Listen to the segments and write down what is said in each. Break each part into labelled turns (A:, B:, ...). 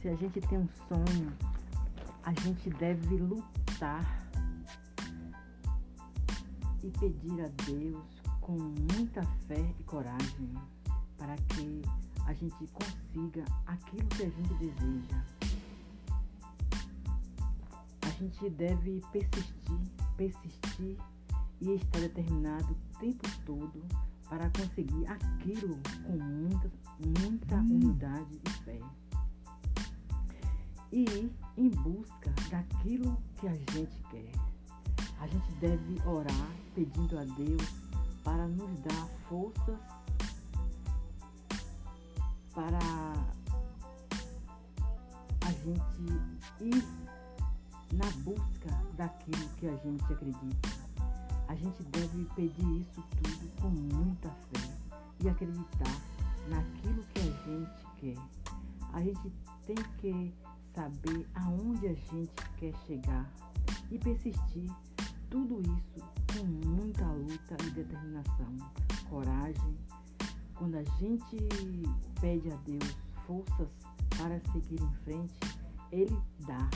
A: Se a gente tem um sonho, a gente deve lutar e pedir a Deus com muita fé e coragem para que a gente consiga aquilo que a gente deseja. A gente deve persistir, persistir e estar determinado o tempo todo para conseguir aquilo com muita, muita hum. humildade e fé. E ir em busca daquilo que a gente quer. A gente deve orar pedindo a Deus para nos dar forças para a gente ir na busca daquilo que a gente acredita. A gente deve pedir isso tudo com muita fé e acreditar naquilo que a gente quer. A gente tem que saber aonde a gente quer chegar e persistir. Tudo isso com muita luta e determinação, coragem. Quando a gente pede a Deus forças para seguir em frente, Ele dá.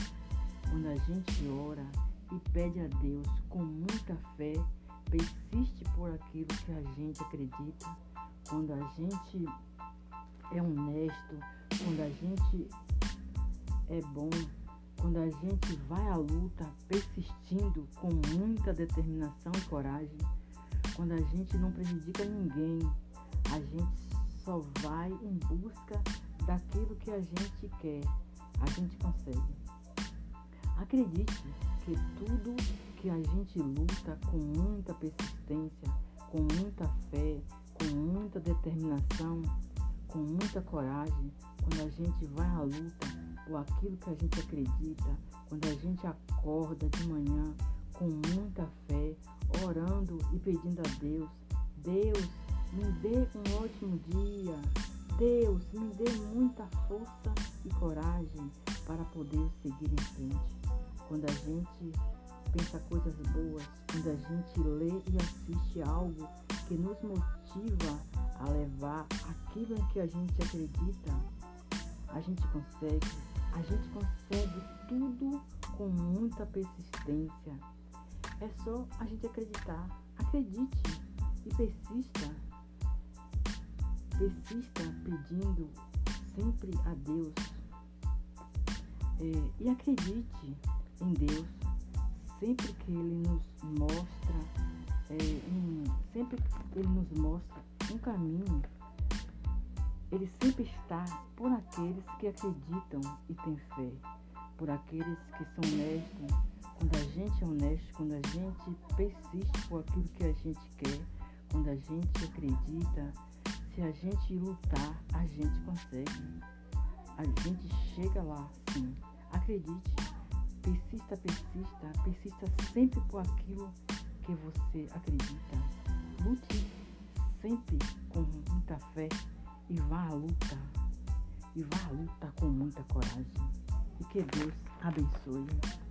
A: Quando a gente ora e pede a Deus com muita fé, persiste por aquilo que a gente acredita, quando a gente é honesto, quando a gente é bom, quando a gente vai à luta persistindo com muita determinação e coragem, quando a gente não prejudica ninguém, a gente só vai em busca daquilo que a gente quer, a gente consegue. Acredite que tudo que a gente luta com muita persistência, com muita fé, com muita determinação, com muita coragem, quando a gente vai à luta por aquilo que a gente acredita, quando a gente acorda de manhã com muita fé, orando e pedindo a Deus, Deus, me dê um ótimo dia. Deus, me dê muita força e coragem para poder seguir em frente. Quando a gente pensa coisas boas, quando a gente lê e assiste algo que nos motiva a levar aquilo em que a gente acredita, a gente consegue. A gente consegue tudo com muita persistência. É só a gente acreditar. Acredite e persista. Persista pedindo sempre a Deus. É, e acredite em Deus sempre que Ele nos mostra, é, sempre que Ele nos mostra um caminho, Ele sempre está por aqueles que acreditam e têm fé, por aqueles que são honestos. Quando a gente é honesto, quando a gente persiste por aquilo que a gente quer, quando a gente acredita, se a gente lutar, a gente consegue. A gente chega lá, sim. Acredite. Persista, persista, persista sempre por aquilo que você acredita. Lute sempre com muita fé e vá à luta. E vá à luta com muita coragem. E que Deus abençoe.